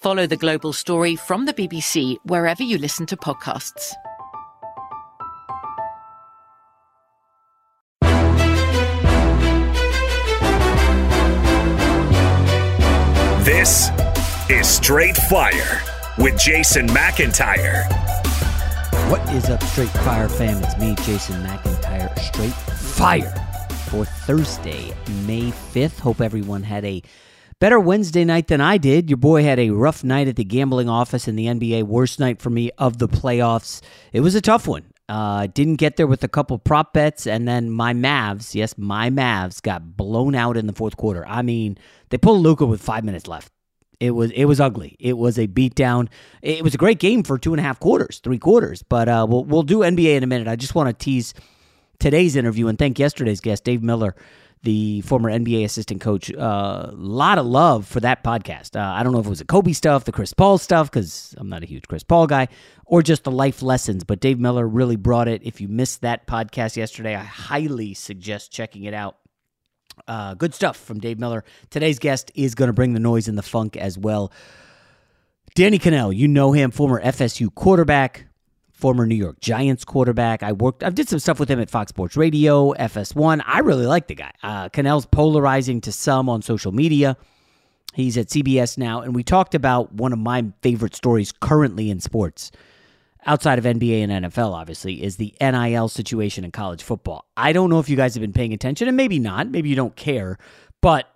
Follow the global story from the BBC wherever you listen to podcasts. This is Straight Fire with Jason McIntyre. What is up, Straight Fire fam? It's me, Jason McIntyre. Straight Fire for Thursday, May 5th. Hope everyone had a better Wednesday night than I did. Your boy had a rough night at the gambling office in the NBA. Worst night for me of the playoffs. It was a tough one. Uh, didn't get there with a couple prop bets, and then my Mavs, yes, my Mavs got blown out in the fourth quarter. I mean, they pulled Luka with five minutes left. It was it was ugly. It was a beatdown. It was a great game for two and a half quarters, three quarters. But uh, we'll we'll do NBA in a minute. I just want to tease today's interview and thank yesterday's guest, Dave Miller the former NBA assistant coach. A uh, lot of love for that podcast. Uh, I don't know if it was the Kobe stuff, the Chris Paul stuff, because I'm not a huge Chris Paul guy, or just the life lessons. But Dave Miller really brought it. If you missed that podcast yesterday, I highly suggest checking it out. Uh, good stuff from Dave Miller. Today's guest is going to bring the noise and the funk as well. Danny Kanell, you know him, former FSU quarterback, former New York Giants quarterback. I worked, I did some stuff with him at Fox Sports Radio, FS1. I really like the guy. Uh, Kanell's polarizing to some on social media. He's at CBS now, and we talked about one of my favorite stories currently in sports, outside of NBA and NFL, obviously, is the NIL situation in college football. I don't know if you guys have been paying attention, and maybe not. Maybe you don't care, but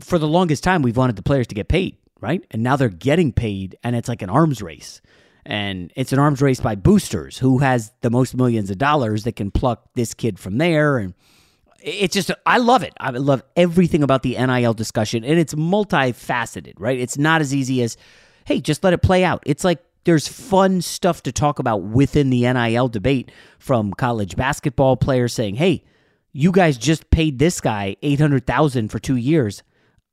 for the longest time, we've wanted the players to get paid, right? And now they're getting paid, and it's like an arms race and it's an arms race by boosters who has the most millions of dollars that can pluck this kid from there and it's just I love it. I love everything about the NIL discussion and it's multifaceted, right? It's not as easy as hey, just let it play out. It's like there's fun stuff to talk about within the NIL debate from college basketball players saying, "Hey, you guys just paid this guy 800,000 for 2 years.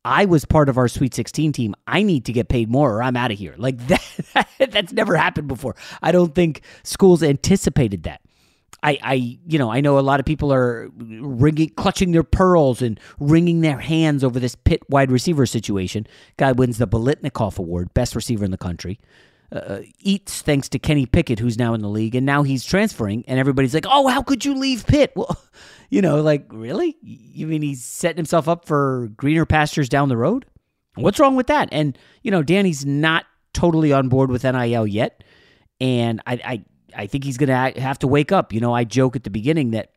I was part of our Sweet 16 team. I need to get paid more or I'm out of here. Like that, that's never happened before. I don't think schools anticipated that. I, I, you know, I know a lot of people are wringing, clutching their pearls and wringing their hands over this Pitt wide receiver situation. Guy wins the Biletnikoff Award, best receiver in the country. Uh, eats thanks to Kenny Pickett, who's now in the league, and now he's transferring, and everybody's like, "Oh, how could you leave Pitt?" Well, you know, like, really? You mean he's setting himself up for greener pastures down the road? What's wrong with that? And, you know, Danny's not totally on board with NIL yet, and I I, I think he's to have to wake up. You know, I joke at the beginning that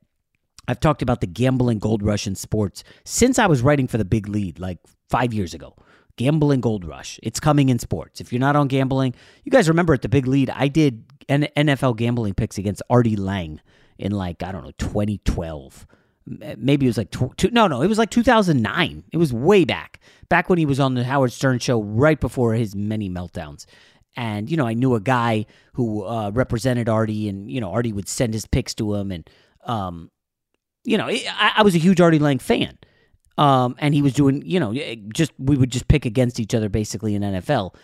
I've talked about the gambling gold rush in sports since I was writing for the Big Lead like five years ago. Gambling gold rush. It's coming in sports. If you're not on gambling, you guys remember at the Big Lead, I did NFL gambling picks against Artie Lange in like I don't know 2012. Maybe it was like tw- two, no, no, it was like 2009. It was way back, back when he was on the Howard Stern show, right before his many meltdowns. And you know, I knew a guy who uh, represented Artie, and you know, Artie would send his picks to him, and um, you know, I, I was a huge Artie Lange fan. Um, and he was doing, you know, just we would just pick against each other basically in NFL.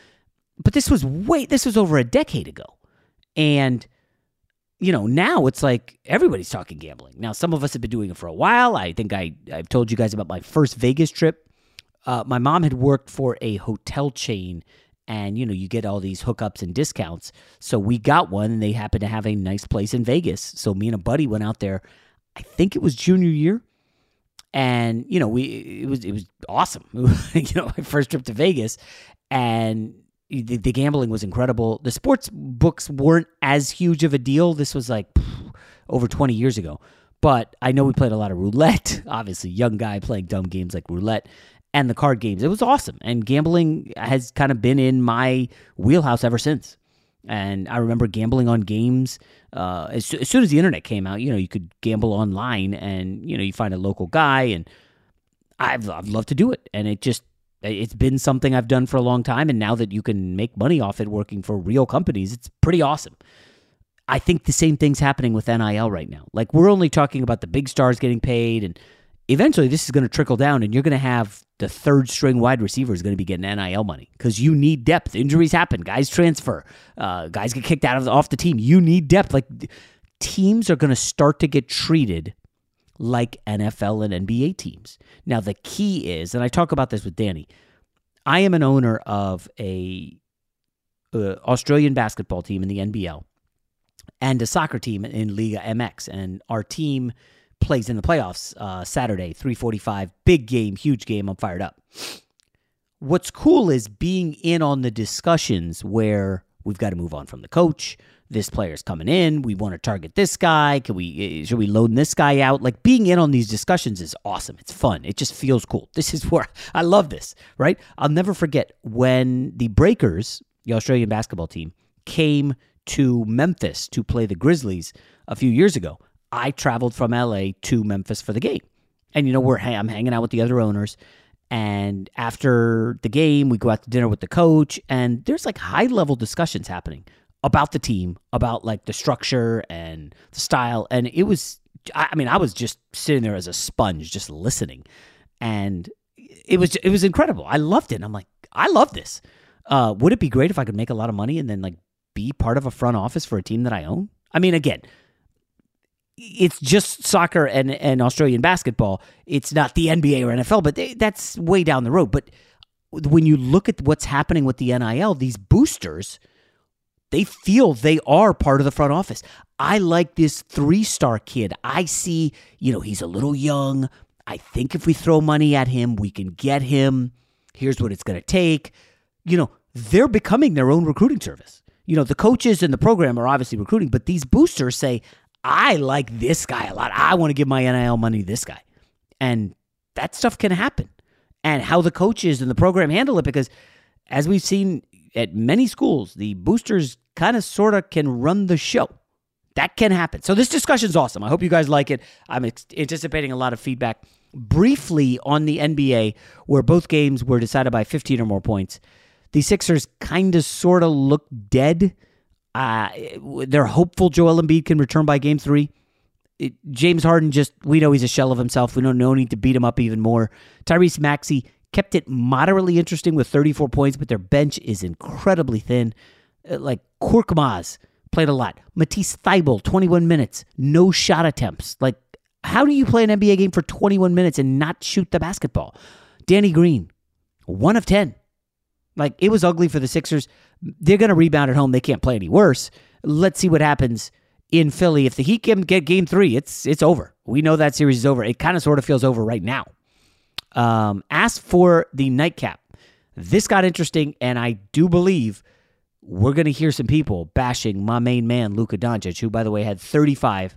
But this was way this was over a decade ago. And you know, now it's like everybody's talking gambling. Now, some of us have been doing it for a while. I think I, I've told you guys about my first Vegas trip. Uh, my mom had worked for a hotel chain, and you know, you get all these hookups and discounts. So we got one, and they happened to have a nice place in Vegas. So me and a buddy went out there. I think it was junior year, and you know, we it was it was awesome. you know, my first trip to Vegas, and the, the, gambling was incredible. The sports books weren't as huge of a deal. This was like pff, over 20 years ago. But I know we played a lot of roulette. Obviously, young guy playing dumb games like roulette and the card games. It was awesome. And gambling has kind of been in my wheelhouse ever since. And I remember gambling on games uh, as, as soon as the internet came out. You know, you could gamble online, and you know, you find a local guy, and I've I've loved to do it. And it just it's been something I've done for a long time, and now that you can make money off it working for real companies, it's pretty awesome. I think the same thing's happening with NIL right now. Like we're only talking about the big stars getting paid, and eventually this is going to trickle down, and you're going to have the third string wide receiver is going to be getting NIL money because you need depth. Injuries happen, guys transfer, uh, guys get kicked out of the, off the team. You need depth. Like teams are going to start to get treated like NFL and NBA teams. Now, the key is, and I talk about this with Danny, I am an owner of a, a Australian basketball team in the NBL and a soccer team in Liga MX, and our team plays in the playoffs uh, Saturday, 345. Big game, huge game. I'm fired up. What's cool is being in on the discussions where we've got to move on from the coach this player's coming in. We want to target this guy. Can we? Eh, should we loan this guy out? Like being in on these discussions is awesome. It's fun. It just feels cool. This is where I love this. Right? I'll never forget when the Breakers, the Australian basketball team, came to Memphis to play the Grizzlies a few years ago. I traveled from LA to Memphis for the game, and you know we're I'm hanging out with the other owners. And after the game, we go out to dinner with the coach, and there's like high level discussions happening about the team, about like the structure and the style. And it was, I mean, I was just sitting there as a sponge, just listening. And it was, it was incredible. I loved it. And I'm like, I love this. Uh, would it be great if I could make a lot of money and then like be part of a front office for a team that I own? I mean, again, it's just soccer and, and Australian basketball. It's not the NBA or NFL, but they, that's way down the road. But when you look at what's happening with the NIL, these boosters, they feel they are part of the front office. I like this three star kid. I see, you know, he's a little young. I think if we throw money at him, we can get him. Here's what it's going to take. You know, they're becoming their own recruiting service. You know, the coaches and the program are obviously recruiting, but these boosters say, I like this guy a lot. I want to give my NIL money to this guy. And that stuff can happen. And how the coaches and the program handle it, because as we've seen at many schools, the boosters kind of sort of can run the show. That can happen. So this discussion is awesome. I hope you guys like it. I'm ex- anticipating a lot of feedback. Briefly on the NBA, where both games were decided by 15 or more points, the Sixers kind of sort of look dead. Uh, they're hopeful Joel Embiid can return by game three. It, James Harden just, we know he's a shell of himself. We don't no need to beat him up even more. Tyrese Maxey kept it moderately interesting with 34 points, but their bench is incredibly thin. Uh, like Korkmaz played a lot. Matisse Thybulle, 21 minutes, no shot attempts. Like, how do you play an NBA game for 21 minutes and not shoot the basketball? Danny Green, one of 10. Like, it was ugly for the Sixers. They're going to rebound at home. They can't play any worse. Let's see what happens in Philly. If the Heat can get game three, it's it's over. We know that series is over. It kind of sort of feels over right now. Um, asked for the nightcap. This got interesting, and I do believe we're going to hear some people bashing my main man, Luka Doncic, who, by the way, had 35,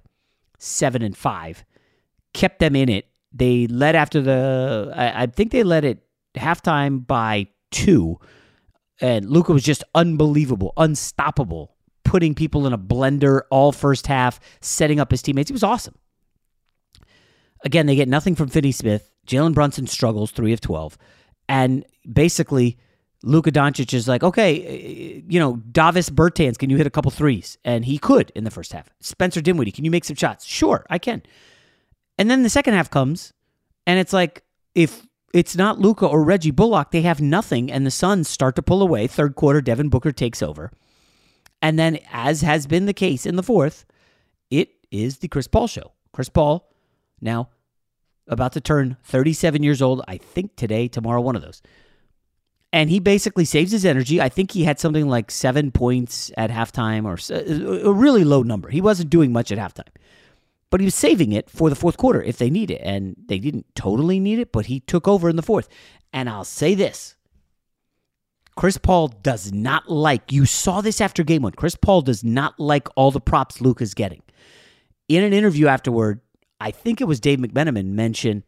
7, and 5, kept them in it. They led after the, I, I think they led it halftime by two. And Luka was just unbelievable, unstoppable, putting people in a blender all first half, setting up his teammates. He was awesome. Again, they get nothing from Finney Smith. Jalen Brunson struggles, 3 of 12. And basically, Luka Doncic is like, okay, uh, you know, Davis Bertans, can you hit a couple threes? And he could in the first half. Spencer Dinwiddie, can you make some shots? Sure, I can. And then the second half comes, and it's like, if it's not Luka or Reggie Bullock, they have nothing, and the Suns start to pull away. Third quarter, Devin Booker takes over. And then, as has been the case in the fourth, it is the Chris Paul show. Chris Paul, now about to turn 37 years old, I think today, tomorrow, one of those and he basically saves his energy. I think he had something like seven points at halftime or uh, a really low number. He wasn't doing much at halftime, but he was saving it for the fourth quarter if they need it. And they didn't totally need it, but he took over in the fourth. And I'll say this Chris Paul does not like, you saw this after game one. Chris Paul does not like all the props Luke is getting. In an interview afterward, I think it was Dave McMenamin mentioned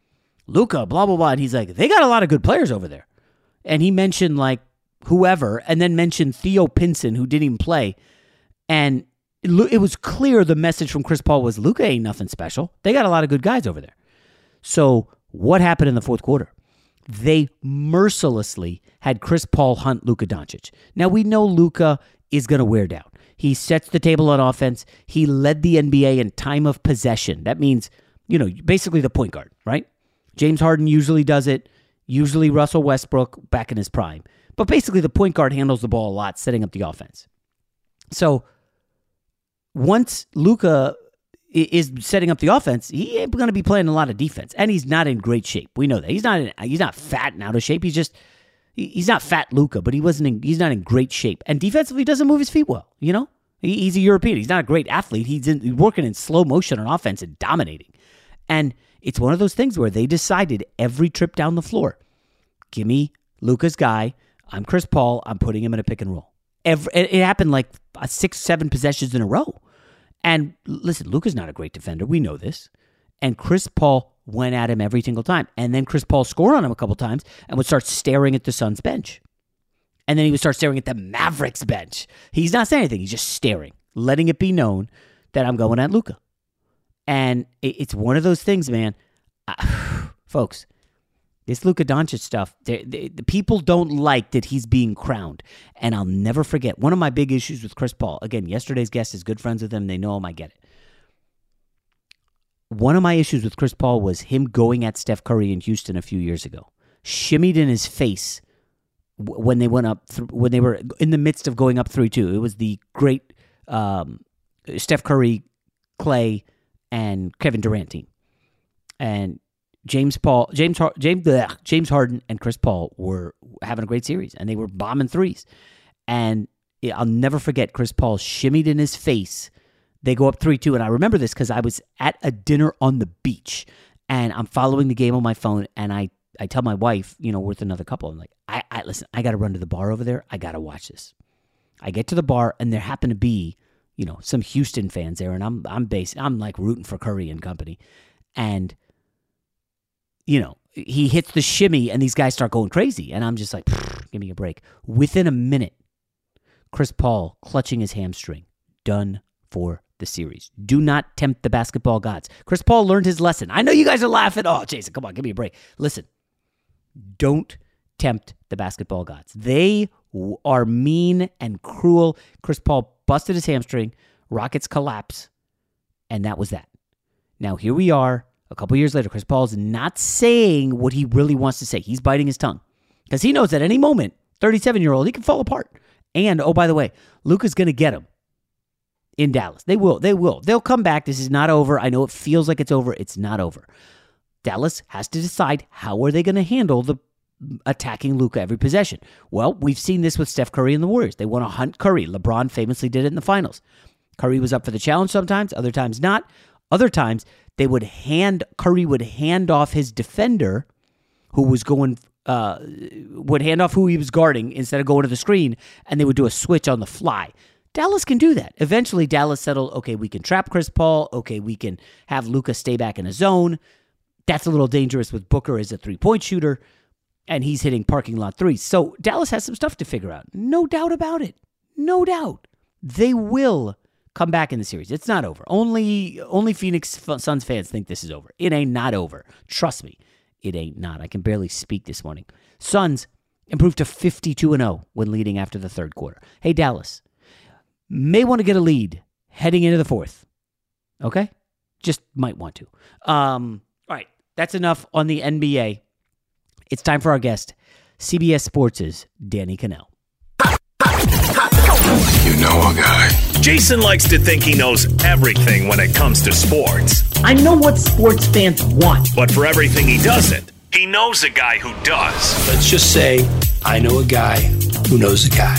Luka, blah, blah, blah. And he's like, they got a lot of good players over there and he mentioned like whoever, and then mentioned Theo Pinson, who didn't even play. And it was clear the message from Chris Paul was Luka ain't nothing special. They got a lot of good guys over there. So what happened in the fourth quarter? They mercilessly had Chris Paul hunt Luka Doncic. Now we know Luka is going to wear down. He sets the table on offense. He led the NBA in time of possession. That means, you know, basically the point guard, right? James Harden usually does it usually Russell Westbrook back in his prime. But basically, the point guard handles the ball a lot, setting up the offense. So once Luka is setting up the offense, he ain't going to be playing a lot of defense, and he's not in great shape. We know that he's not. In, he's not fat and out of shape. He's just he's not fat Luka, but he wasn't. In, he's not in great shape, and defensively doesn't move his feet well. You know, he, he's a European. He's not a great athlete. He's, in, he's working in slow motion on offense and dominating, and it's one of those things where they decided every trip down the floor, give me Luka's guy. I'm Chris Paul. I'm putting him in a pick and roll. Every, it happened like uh, six, seven possessions in a row. And listen, Luka's not a great defender. We know this. And Chris Paul went at him every single time. And then Chris Paul scored on him a couple times and would start staring at the Suns bench. And then he would start staring at the Mavericks bench. He's not saying anything. He's just staring, letting it be known that I'm going at Luka. And it's one of those things, man. folks, this Luka Doncic stuff, they, they, the people don't like that he's being crowned. And I'll never forget one of my big issues with Chris Paul. Again, yesterday's guest is good friends with him. They know him. I get it. One of my issues with Chris Paul was him going at Steph Curry in Houston a few years ago, shimmied in his face when they went up, th- when they were in the midst of going up 3 2. It was the great um, Steph Curry, Klay, and Kevin Durant team. And James Paul, James James bleh, James Harden and Chris Paul were having a great series, and they were bombing threes. And I'll never forget Chris Paul shimmied in his face. They go up three two, and I remember this because I was at a dinner on the beach, and I'm following the game on my phone, and I I tell my wife, you know, with another couple, I'm like, I, I listen, I got to run to the bar over there. I got to watch this. I get to the bar, and there happen to be you know, some Houston fans there, and I'm I'm based I'm like rooting for Curry and company. And you know, he hits the shimmy and these guys start going crazy. And I'm just like, give me a break. Within a minute, Chris Paul clutching his hamstring, done for the series. Do not tempt the basketball gods. Chris Paul learned his lesson. I know you guys are laughing. Oh, Jason, come on, give me a break. Listen, don't tempt the basketball gods. They are mean and cruel. Chris Paul busted his hamstring, Rockets collapse, and that was that. Now here we are, a couple years later. Chris Paul's not saying what he really wants to say. He's biting his tongue because he knows at any moment, 37 year old, he can fall apart. And oh, by the way, Luka's going to get him in Dallas. They will. They will. They'll come back. This is not over. I know it feels like it's over. It's not over. Dallas has to decide how are they going to handle the attacking Luka every possession. Well, we've seen this with Steph Curry and the Warriors. They want to hunt Curry. LeBron famously did it in the finals. Curry was up for the challenge sometimes, other times not. Other times they would hand Curry would hand off his defender who was going uh, would hand off who he was guarding instead of going to the screen, and they would do a switch on the fly. Dallas can do that. Eventually, Dallas settled. Okay, we can trap Chris Paul. Okay, we can have Luka stay back in a zone. That's a little dangerous with Booker as a three point shooter, and he's hitting parking lot threes. So Dallas has some stuff to figure out. No doubt about it. No doubt. They will come back in the series. It's not over. Only only Phoenix Suns fans think this is over. It ain't not over. Trust me, it ain't not. I can barely speak this morning. Suns improved to 52 and 0 when leading after the third quarter. Hey Dallas, may want to get a lead heading into the fourth. Okay? Just might want to. Um, all right, that's enough on the NBA. It's time for our guest, CBS Sports' Danny Kanell. You know a guy. Jason likes to think he knows everything when it comes to sports. I know what sports fans want. But for everything he doesn't, he knows a guy who does. Let's just say I know a guy who knows a guy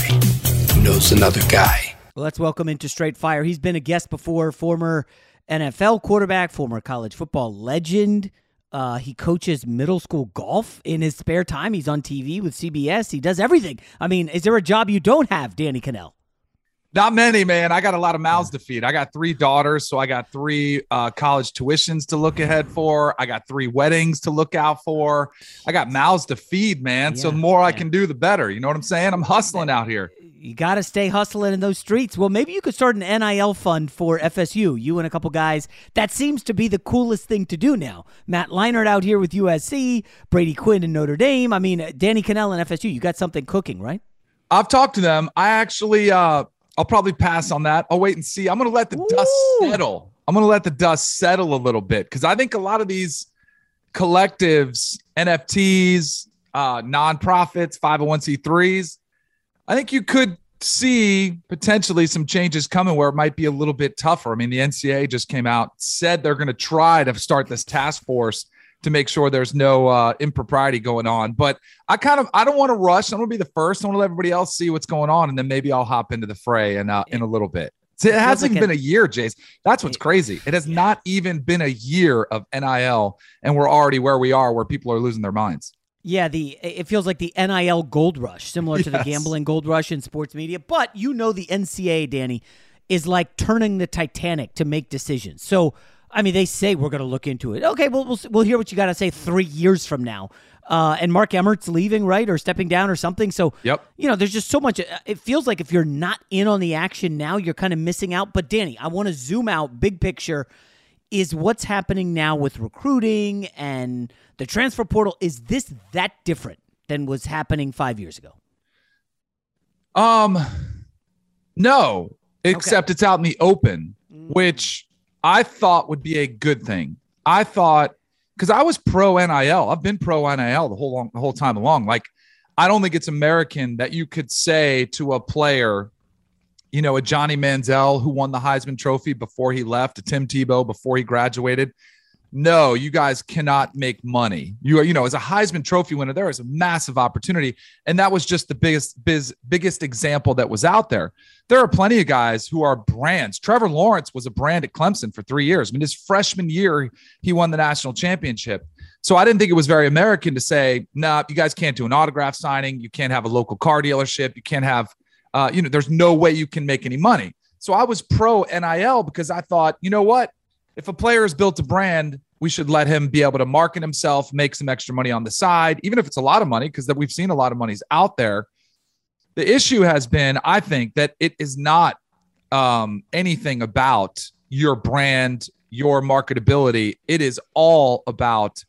who knows another guy. Well, let's welcome into Straight Fire. He's been a guest before, former NFL quarterback, former college football legend. Uh, he coaches middle school golf in his spare time. He's on TV with CBS. He does everything. I mean, is there a job you don't have, Danny Kanell? Not many, man. I got a lot of mouths to feed. I got three daughters, so I got three uh, college tuitions to look ahead for. I got three weddings to look out for. I got mouths to feed, man. Yeah, so the more yeah. I can do, the better. You know what I'm saying? I'm hustling out here. You got to stay hustling in those streets. Well, maybe you could start an NIL fund for FSU. You and a couple guys. That seems to be the coolest thing to do now. Matt Leinart out here with USC, Brady Quinn in Notre Dame. I mean, Danny Kanell and FSU. You got something cooking, right? I've talked to them. I actually. uh I'll probably pass on that. I'll wait and see. I'm going to let the Ooh. dust settle. I'm going to let the dust settle a little bit because I think a lot of these collectives, NFTs, uh, nonprofits, 501c3s, I think you could see potentially some changes coming where it might be a little bit tougher. I mean, the NCA just came out, said they're going to try to start this task force to make sure there's no uh, impropriety going on. But I kind of I don't want to rush. I'm gonna be the first. I want to let everybody else see what's going on, and then maybe I'll hop into the fray and uh, in a little bit. So it, hasn't like been a year, Jace. That's what's crazy. It has not even been a year of NIL, and we're already where we are, where people are losing their minds. Yeah, the it feels like the NIL gold rush, similar to the gambling gold rush in sports media. But you know, the NCAA, Danny, is like turning the Titanic to make decisions. So I mean, they say we're going to look into it. Okay, well, we'll we'll hear what you got to say three years from now. Uh, and Mark Emmert's leaving, right, or stepping down, or something. So, yep. you know, there's just so much. Uh, it feels like if you're not in on the action now, you're kind of missing out. But Danny, I want to zoom out, big picture. Is what's happening now with recruiting and the transfer portal? Is this that different than was happening five years ago? Um, no, except okay. it's out in the open, mm. which I thought would be a good thing. I thought because I was pro NIL. I've been pro NIL the whole long, the whole time along. Like I don't think it's American that you could say to a player, you know, a Johnny Manziel who won the Heisman Trophy before he left, a Tim Tebow before he graduated no, you guys cannot make money. You are, you know, as a Heisman Trophy winner, there is a massive opportunity, and that was just the biggest biz, biggest example that was out there. There are plenty of guys who are brands. Trevor Lawrence was a brand at Clemson for three years. I mean, his freshman year, he won the national championship. So I didn't think it was very American to say, "Nah, you guys can't do an autograph signing. You can't have a local car dealership. You can't have, uh, you know, there's no way you can make any money." So I was pro NIL because I thought, you know what? If a player has built a brand, we should let him be able to market himself, make some extra money on the side, even if it's a lot of money, because that we've seen a lot of money's out there. The issue has been, I think, that it is not um, anything about your brand, your marketability. It is all about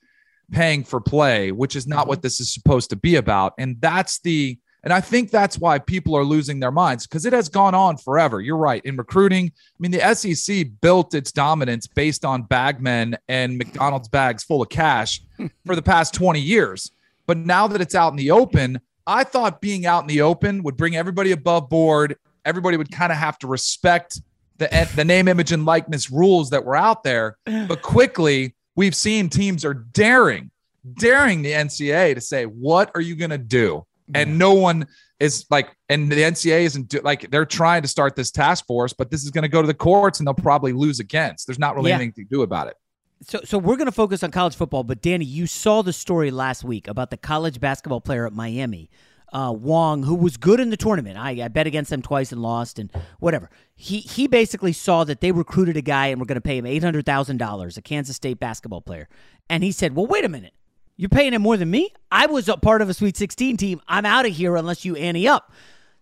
paying for play, which is not mm-hmm. what this is supposed to be about. And that's the and I think that's why people are losing their minds because it has gone on forever. You're right. In recruiting, I mean, the SEC built its dominance based on bagmen and McDonald's bags full of cash for the past 20 years. But now that it's out in the open, I thought being out in the open would bring everybody above board. Everybody would kind of have to respect the, the name, image, and likeness rules that were out there. But quickly, we've seen teams are daring, daring the NCAA to say, What are you going to do? And no one is like and the ncaa isn't do, like they're trying to start this task force but this is going to go to the courts and they'll probably lose against there's not really yeah. anything to do about it So, so we're going to focus on college football. But Danny, you saw the story last week about the college basketball player at Miami, uh, Wong, who was good in the tournament. I, I bet against them twice and lost, and whatever. He he basically saw that they recruited a guy and were going to pay him eight hundred thousand dollars, a Kansas State basketball player, and he said, "Well, wait a minute." You're paying him more than me? I was a part of a Sweet 16 team. I'm out of here unless you ante up.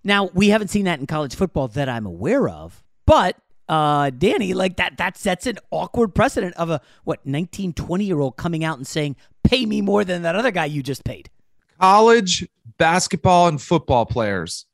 Now, we haven't seen that in college football that I'm aware of, but uh, Danny, like that, that sets an awkward precedent of a what 19, 20 year old coming out and saying, "Pay me more than that other guy you just paid." College basketball and football players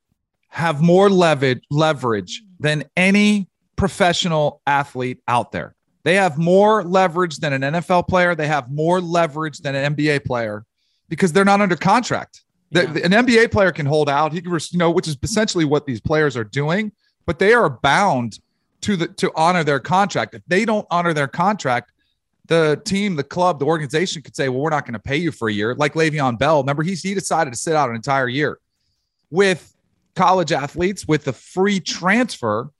have more leverage leverage than any professional athlete out there. They have more leverage than an NFL player. They have more leverage than an NBA player because they're not under contract. The, the, an NBA player can hold out. He can, you know, which is essentially what these players are doing. But they are bound to the to honor their contract. If they don't honor their contract, the team, the club, the organization could say, "Well, we're not going to pay you for a year." Like Le'Veon Bell. Remember, he he decided to sit out an entire year. With college athletes, with the free transfer,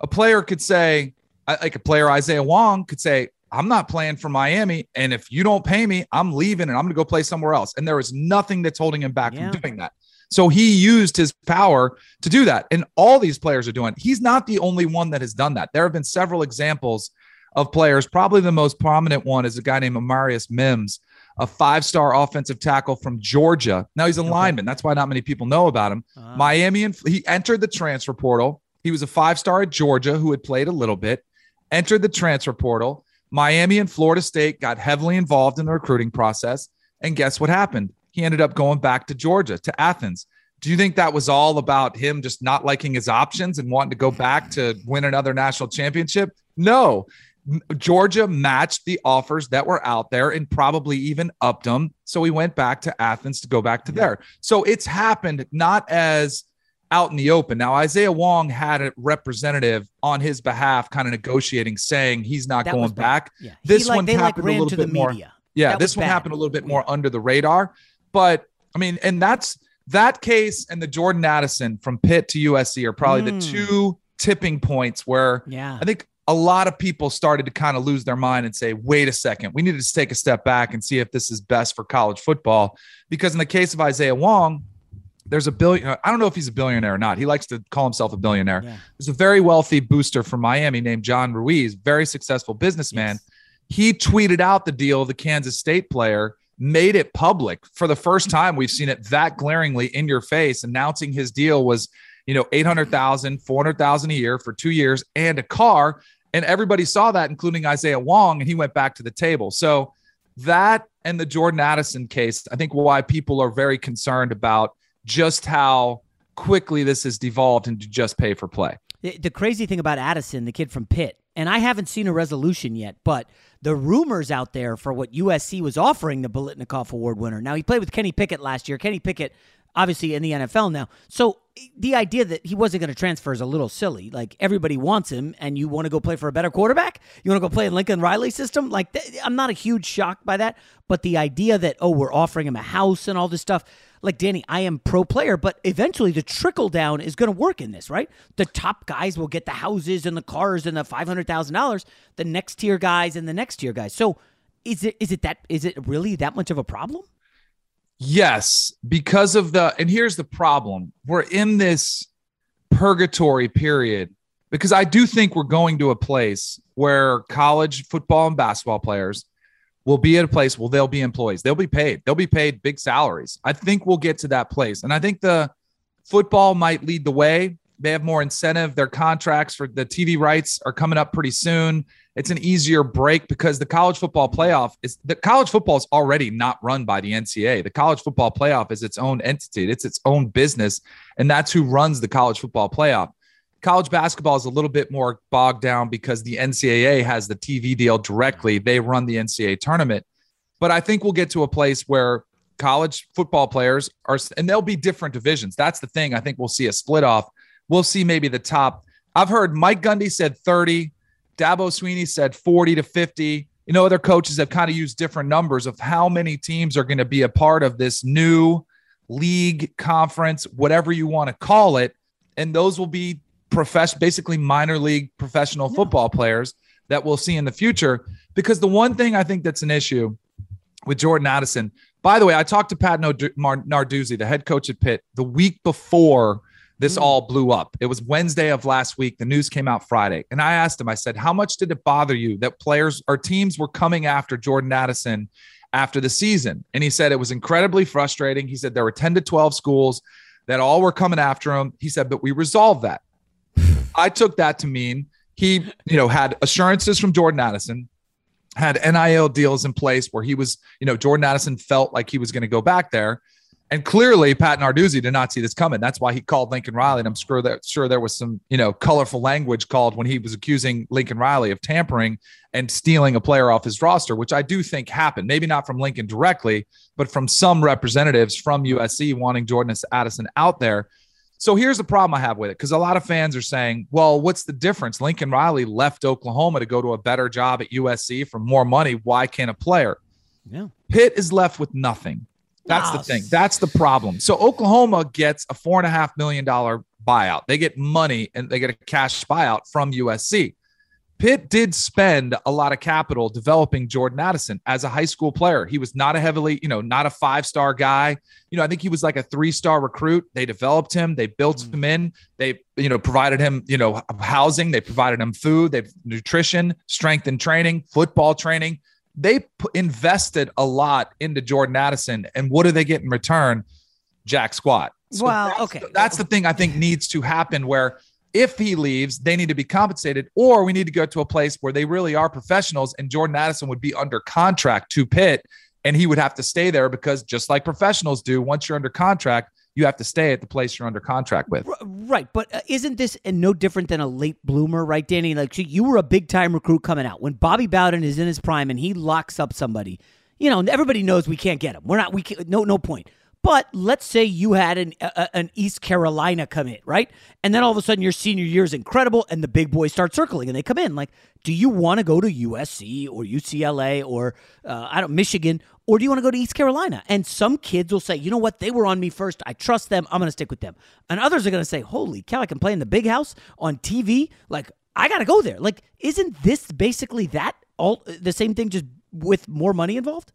a player could say, like a player Isaiah Wong could say, I'm not playing for Miami. And if you don't pay me, I'm leaving and I'm going to go play somewhere else. And there is nothing that's holding him back yeah. from doing that. So he used his power to do that. And all these players are doing. He's not the only one that has done that. There have been several examples of players. Probably the most prominent one is a guy named Amarius Mims, a five-star offensive tackle from Georgia. Now he's a okay. lineman. That's why not many people know about him. Uh-huh. Miami and he entered the transfer portal. He was a five-star at Georgia who had played a little bit, entered the transfer portal Miami and Florida State got heavily involved in the recruiting process. And guess what happened? He ended up going back to Georgia, to Athens. Do you think that was all about him just not liking his options and wanting to go back to win another national championship? No. Georgia matched the offers that were out there and probably even upped them. So he went back to Athens to go back to there. So it's happened not as out in the open. Now, Isaiah Wong had a representative on his behalf, kind of negotiating, saying he's not that going back. Yeah. This like, one happened like a little bit more. Yeah, that this one bad. happened a little bit more under the radar. But I mean, and that's that case and the Jordan Addison from Pitt to USC are probably mm. the two tipping points where yeah. I think a lot of people started to kind of lose their mind and say, wait a second, we need to take a step back and see if this is best for college football. Because in the case of Isaiah Wong, there's a billion. Uh, I don't know if he's a billionaire or not. He likes to call himself a billionaire. Yeah. There's a very wealthy booster from Miami named John Ruiz, very successful businessman. Yes. He tweeted out the deal of the Kansas State player, made it public for the first time. We've seen it that glaringly in your face, announcing his deal was, you know, 800,000, 400,000 a year for two years and a car. And everybody saw that, including Isaiah Wong, and he went back to the table. So that and the Jordan Addison case, I think why people are very concerned about just how quickly this has devolved into just pay for play. The crazy thing about Addison, the kid from Pitt, and I haven't seen a resolution yet, but the rumors out there for what USC was offering the Biletnikoff Award winner. Now, he played with Kenny Pickett last year. Kenny Pickett, obviously in the NFL now. So the idea that he wasn't going to transfer is a little silly. Like everybody wants him, and you want to go play for a better quarterback. You want to go play in Lincoln Riley system. Like I'm not a huge shock by that, but the idea that oh we're offering him a house and all this stuff like Danny, I am pro player, but eventually the trickle down is going to work in this, right? The top guys will get the houses and the cars and the five hundred thousand dollars. The next tier guys and the next tier guys. So is it is it that is it really that much of a problem? Yes, because of the and here's the problem: we're in this purgatory period because I do think we're going to a place where college football and basketball players will be at a place where they'll be employees. They'll be paid. They'll be paid big salaries. I think we'll get to that place. And I think the football might lead the way. They have more incentive. Their contracts for the TV rights are coming up pretty soon. It's an easier break because the college football playoff is the college football is already not run by the NCAA. The college football playoff is its own entity. It's its own business. And that's who runs the college football playoff. College basketball is a little bit more bogged down because the NCAA has the TV deal directly. They run the NCAA tournament. But I think we'll get to a place where college football players are, and there'll be different divisions. That's the thing. I think we'll see a split off. We'll see maybe the top. I've heard Mike Gundy said 30, Dabo Swinney said 40 to 50. You know, other coaches have kind of used different numbers of how many teams are going to be a part of this new league, conference, whatever you want to call it. And those will be profession, basically minor league professional football players. that we'll see in the future. Because the one thing I think that's an issue with Jordan Addison, by the way, I talked to Pat Narduzzi, the head coach at Pitt, the week before this mm. all blew up. It was Wednesday of last week. The news came out Friday. And I asked him, I said, How much did it bother you that players or teams were coming after Jordan Addison after the season? And he said it was incredibly frustrating. He said there were 10 to 12 schools that all were coming after him. He said, But we resolved that. I took that to mean he, you know, had assurances from Jordan Addison had NIL deals in place where he was, you know, Jordan Addison felt like he was going to go back there. And clearly, Pat Narduzzi did not see this coming. That's why he called Lincoln Riley. And I'm sure that sure there was some, you know, colorful language called when he was accusing Lincoln Riley of tampering and stealing a player off his roster, which I do think happened. Maybe not from Lincoln directly, but from some representatives from USC wanting Jordan Addison out there. So here's the problem I have with it because a lot of fans are saying, well, what's the difference? Lincoln Riley left Oklahoma to go to a better job at USC for more money. Why can't a player? Yeah. Pitt is left with nothing. That's the thing. That's the problem. So Oklahoma gets a four and a half million dollar buyout. They get money and they get a cash buyout from USC. Pitt did spend a lot of capital developing Jordan Addison as a high school player. He was not a heavily, you know, not a five star guy. You know, I think he was like a three star recruit. They developed him, they built mm. him in, they, you know, provided him, you know, housing, they provided him food, they've nutrition, strength and training, football training. They p- invested a lot into Jordan Addison. And what do they get in return? Jack squat. So well, that's, okay. That's the thing I think needs to happen where if he leaves, they need to be compensated, or we need to go to a place where they really are professionals and Jordan Addison would be under contract to Pitt and he would have to stay there because just like professionals do, once you're under contract, you have to stay at the place you're under contract with. Right. But uh, isn't this no different than a late bloomer, right, Danny? Like you were a big time recruit coming out. When Bobby Bowden is in his prime and he locks up somebody, you know, everybody knows we can't get him. We're not, we can, no, no point. But let's say you had an a, an East Carolina come in, right? And then all of a sudden your senior year is incredible and the big boys start circling and they come in. Like, do you want to go to USC or UCLA or uh, I don't Michigan or do you want to go to East Carolina? And some kids will say, you know what, they were on me first. I trust them. I'm going to stick with them. And others are going to say, holy cow, I can play in the big house on TV. Like, I got to go there. Like, isn't this basically that all the same thing, just with more money involved?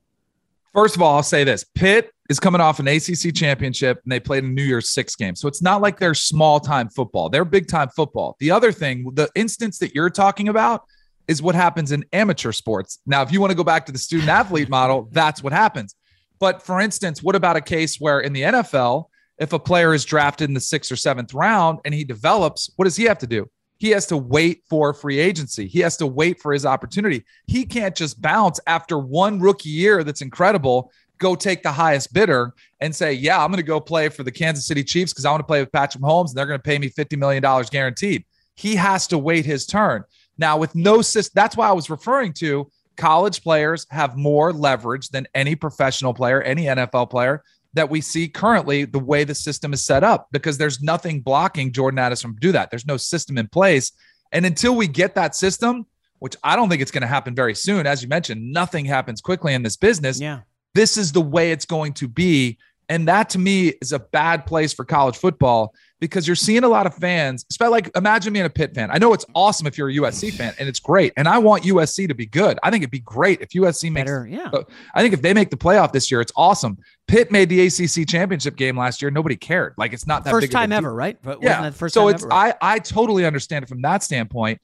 First of all, I'll say this Pitt is coming off an ACC championship and they played a New Year's Six game. So it's not like they're small time football, they're big time football. The other thing, the instance that you're talking about is what happens in amateur sports. Now, if you want to go back to the student athlete model, that's what happens. But for instance, what about a case where in the NFL, if a player is drafted in the sixth or seventh round and he develops, what does he have to do? He has to wait for free agency. He has to wait for his opportunity. He can't just bounce after one rookie year that's incredible, go take the highest bidder and say, Yeah, I'm going to go play for the Kansas City Chiefs because I want to play with Patrick Mahomes and they're going to pay me $50 million guaranteed. He has to wait his turn. Now, with no system, that's why I was referring to college players have more leverage than any professional player, any NFL player that we see currently the way the system is set up because there's nothing blocking Jordan Addison from do that. There's no system in place. And until we get that system, which I don't think it's going to happen very soon, as you mentioned, nothing happens quickly in this business. Yeah. This is the way it's going to be. And that to me is a bad place for college football because you're seeing a lot of fans, like imagine being a Pitt fan. I know it's awesome if you're a USC fan and it's great. And I want USC to be good. I think it'd be great if USC makes Better, yeah. I think if they make the playoff this year, it's awesome. Pitt made the ACC championship game last year. Nobody cared. Like it's not that first time ever, right? But yeah. first so it's ever, right? I I totally understand it from that standpoint.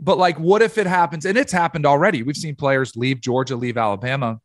But like, what if it happens? And it's happened already. We've seen players leave Georgia, leave Alabama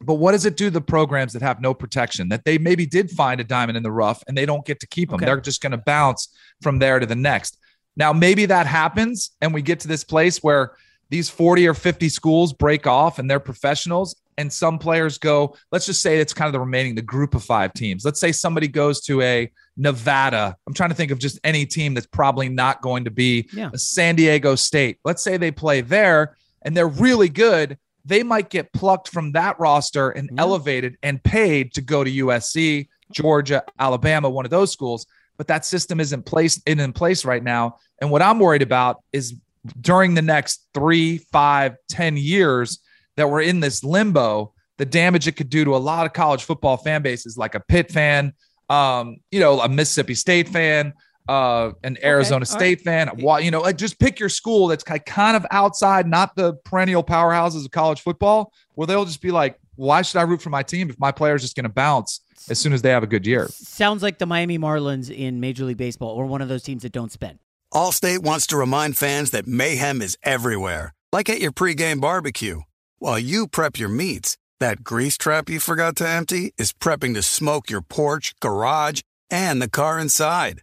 but what does it do to the programs that have no protection that they maybe did find a diamond in the rough and they don't get to keep them? Okay. They're just going to bounce from there to the next. Now, maybe that happens and we get to this place where these 40 or 50 schools break off and they're professionals and some players go, let's just say it's kind of the remaining, the group of five teams. Let's say somebody goes to a Nevada. I'm trying to think of just any team that's probably not going to be yeah. a San Diego State. Let's say they play there and they're really good they might get plucked from that roster and mm-hmm. elevated and paid to go to USC, Georgia, Alabama, one of those schools. But that system isn't place in, in place right now. And what I'm worried about is during the next three, five, ten years that we're in this limbo, the damage it could do to a lot of college football fan bases, like a Pitt fan, um, you know, a Mississippi State fan, uh, an Arizona Okay, all State fan. Why, you know, like just pick your school that's kind of outside, not the perennial powerhouses of college football, where they'll just be like, why should I root for my team if my player's just going to bounce as soon as they have a good year? Sounds like the Miami Marlins in Major League Baseball or one of those teams that don't spend. Allstate wants to remind fans that mayhem is everywhere, like at your pregame barbecue. While you prep your meats, that grease trap you forgot to empty is prepping to smoke your porch, garage, and the car inside.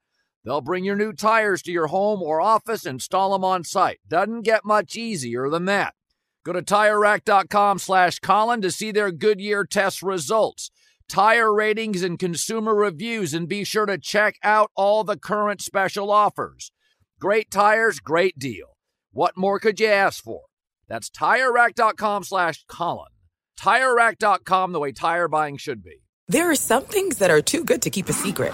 They'll bring your new tires to your home or office, install them on site. Doesn't get much easier than that. Go to TireRack.com slash Colin to see their Goodyear test results, tire ratings, and consumer reviews, and be sure to check out all the current special offers. Great tires, great deal. What more could you ask for? That's TireRack.com slash Colin. TireRack.com, the way tire buying should be. There are some things that are too good to keep a secret.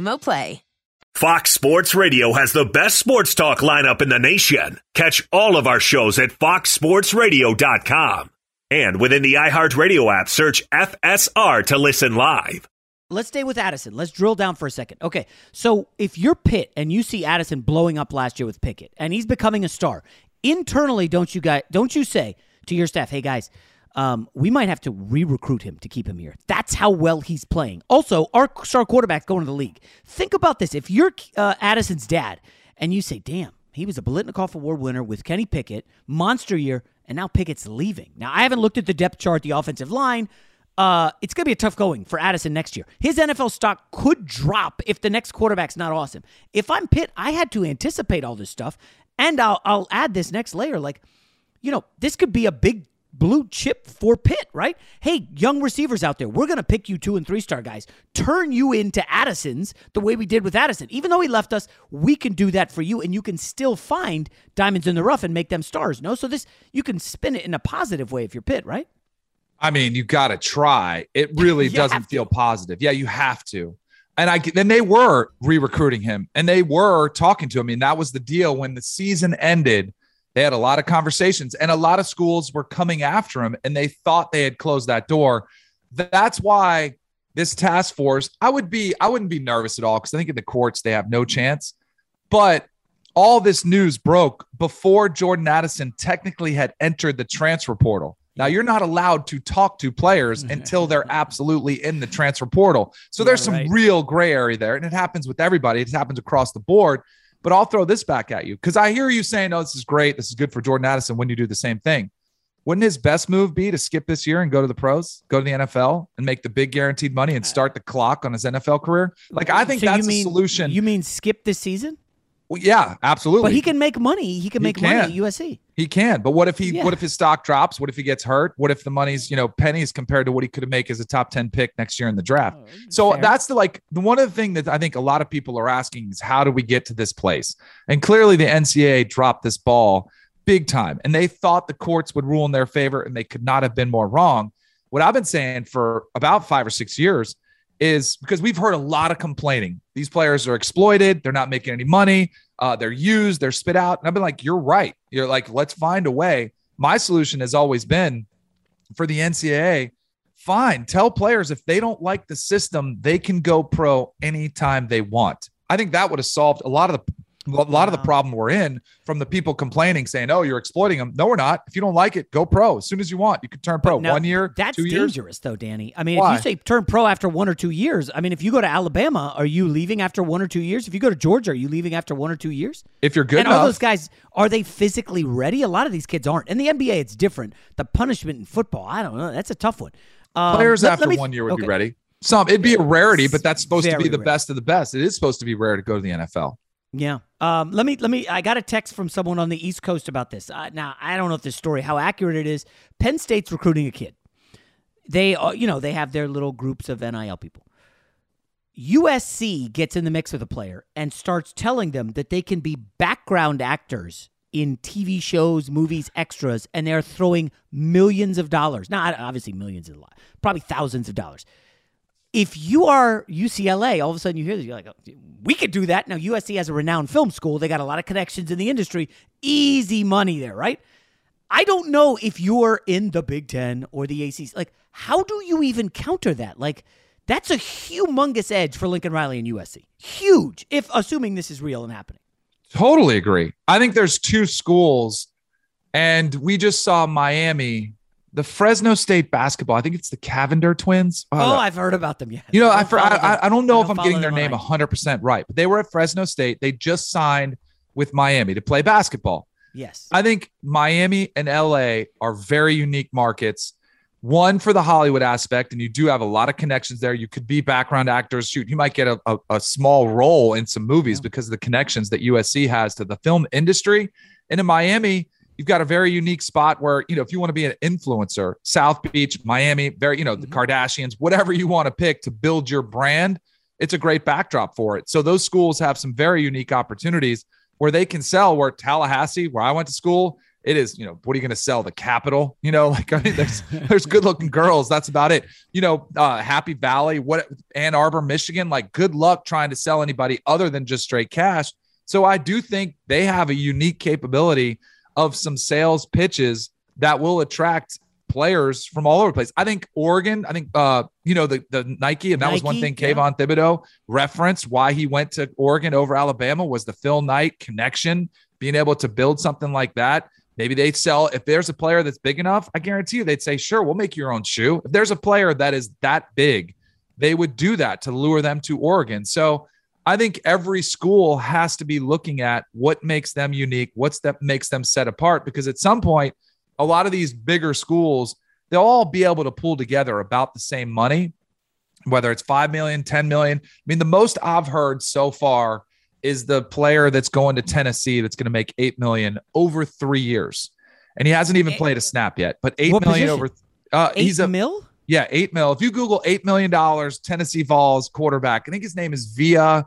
Play. Fox Sports Radio has the best sports talk lineup in the nation. Catch all of our shows at foxsportsradio.com. And within the iHeartRadio app, search FSR to listen live. Let's stay with Addison. Let's drill down for a second. Okay, so if you're Pitt and you see Addison blowing up last year with Pickett and he's becoming a star, internally, don't you guys? Don't you say to your staff, "Hey guys, um, we might have to re-recruit him to keep him here." That's how well he's playing. Also, our star quarterback going to the league. Think about this: if you're uh, Addison's dad and you say, "Damn, he was a Biletnikoff Award winner with Kenny Pickett, monster year, and now Pickett's leaving." Now, I haven't looked at the depth chart, the offensive line. Uh, it's going to be a tough going for Addison next year. His NFL stock could drop if the next quarterback's not awesome. If I'm Pitt, I had to anticipate all this stuff, and I'll I'll add this next layer. Like, you know, this could be a big blue chip for Pitt, right? Hey, young receivers out there, we're going to pick you two and three star guys, turn you into Addisons the way we did with Addison. Even though he left us, we can do that for you, and you can still find diamonds in the rough and make them stars. No, so this you can spin it in a positive way if you're Pitt, right? I mean, you got to try. It really doesn't feel positive. Yeah, you have to. And I then they were re-recruiting him, and they were talking to him. I mean, that was the deal when the season ended. They had a lot of conversations, and a lot of schools were coming after him, and they thought they had closed that door. That's why this task force, I would be, I wouldn't be nervous at all because I think in the courts they have no chance. But all this news broke before Jordan Addison technically had entered the transfer portal. Now you're not allowed to talk to players until they're absolutely in the transfer portal. So there's some right. real gray area there, and it happens with everybody. It happens across the board. But I'll throw this back at you because I hear you saying, "Oh, this is great. This is good for Jordan Addison." When you do the same thing, wouldn't his best move be to skip this year and go to the pros, go to the NFL, and make the big guaranteed money and uh, start the clock on his NFL career? Like I think So you that's mean- a solution. You mean skip this season? Well, yeah, absolutely. But he can make money. He can He make money at can. USC. He can, but what if he? Yeah. What if his stock drops? What if he gets hurt? What if the money's you know pennies compared to what he could have make as a top ten pick next year in the draft? Oh, so fair. that's the like the one of the thing that I think a lot of people are asking is how do we get to this place? And clearly the NCAA dropped this ball big time, and they thought the courts would rule in their favor, and they could not have been more wrong. What I've been saying for about five or six years is because we've heard a lot of complaining. These players are exploited. They're not making any money. Uh, they're used. They're spit out. And I've been like, you're right. You're like, let's find a way. My solution has always been for the NCAA. Fine, tell players if they don't like the system, they can go pro anytime they want. I think that would have solved a lot of the a lot of the problem we're in from the people complaining, saying, "Oh, you're exploiting them." No, we're not. If you don't like it, go pro as soon as you want. You can turn pro Now, one year, That's two years. dangerous, though, Danny. I mean, Why? if you say turn pro after one or two years, I mean, if you go to Alabama, are you leaving after one or two years? If you go to Georgia, are you leaving after one or two years? If you're good and enough, all those guys, are they physically ready? A lot of these kids aren't. In the NBA, it's different. The punishment in football, I don't know. That's a tough one. Um, Players let- let after me- one year would okay. be ready. Some it'd be a rarity, but that's supposed to be the rare. best of the best. It is supposed to be rare to go to the NFL. Yeah. Um, let me let me. I got a text from someone on the East Coast about this. Uh, now I don't know if this story how accurate it is. Penn State's recruiting a kid. They, uh, you know, they have their little groups of NIL people. USC gets in the mix with a player and starts telling them that they can be background actors in TV shows, movies, extras, and they're throwing millions of dollars. Now, obviously, millions is a lot, probably thousands of dollars if you are UCLA, all of a sudden you hear this, you're like, oh, we could do that. Now, USC has a renowned film school. They got a lot of connections in the industry. Easy money there, right? I don't know if you're in the Big Ten or the ACC. Like, how do you even counter that? Like, that's a humongous edge for Lincoln Riley and USC. Huge, if assuming this is real and happening. Totally agree. I think there's two schools, and we just saw Miami, the Fresno State basketball. I think it's the Cavinder twins. Oh, oh I've heard about them. Yeah, You know, I, don't I, I- I don't know I if don't I'm getting their name on 100% right, but they were at Fresno State. They just signed with Miami to play basketball. Yes. I think Miami and LA are very unique markets. One for the Hollywood aspect, and you do have a lot of connections there. You could be background actors. Shoot, you might get a, a, a small role in some movies because of the connections that USC has to the film industry. And in Miami, you've got a very unique spot where, you know, if you want to be an influencer, South Beach, Miami, very, you know, the Kardashians, whatever you want to pick to build your brand, it's a great backdrop for it. So those schools have some very unique opportunities where they can sell. Where Tallahassee, where I went to school, it is, you know, what are you going to sell? The capital, you know, like I mean, there's there's good looking girls. That's about it. You know, uh, Happy Valley, what Ann Arbor, Michigan. Like, good luck trying to sell anybody other than just straight cash. So I do think they have a unique capability of some sales pitches that will attract players from all over the place. I think Oregon, I think uh, you know, the the Nike, and that was one Nike, thing yeah. Kayvon Thibodeaux referenced why he went to Oregon over Alabama was the Phil Knight connection, being able to build something like that. Maybe they sell if there's a player that's big enough, I guarantee you they'd say, sure, we'll make your own shoe. If there's a player that is that big, they would do that to lure them to Oregon. So I think every school has to be looking at what makes them unique, what's that makes them set apart. Because at some point, a lot of these bigger schools, they'll all be able to pull together about the same money, whether it's 5 million, 10 million. I mean, the most I've heard so far is the player that's going to Tennessee that's going to make 8 million over three years. And he hasn't even played a snap yet, but eight What million position? over. Uh, Eight he's a mil? Yeah, eight mil. If you Google eight million dollars, Tennessee Vols quarterback, I think his name is Via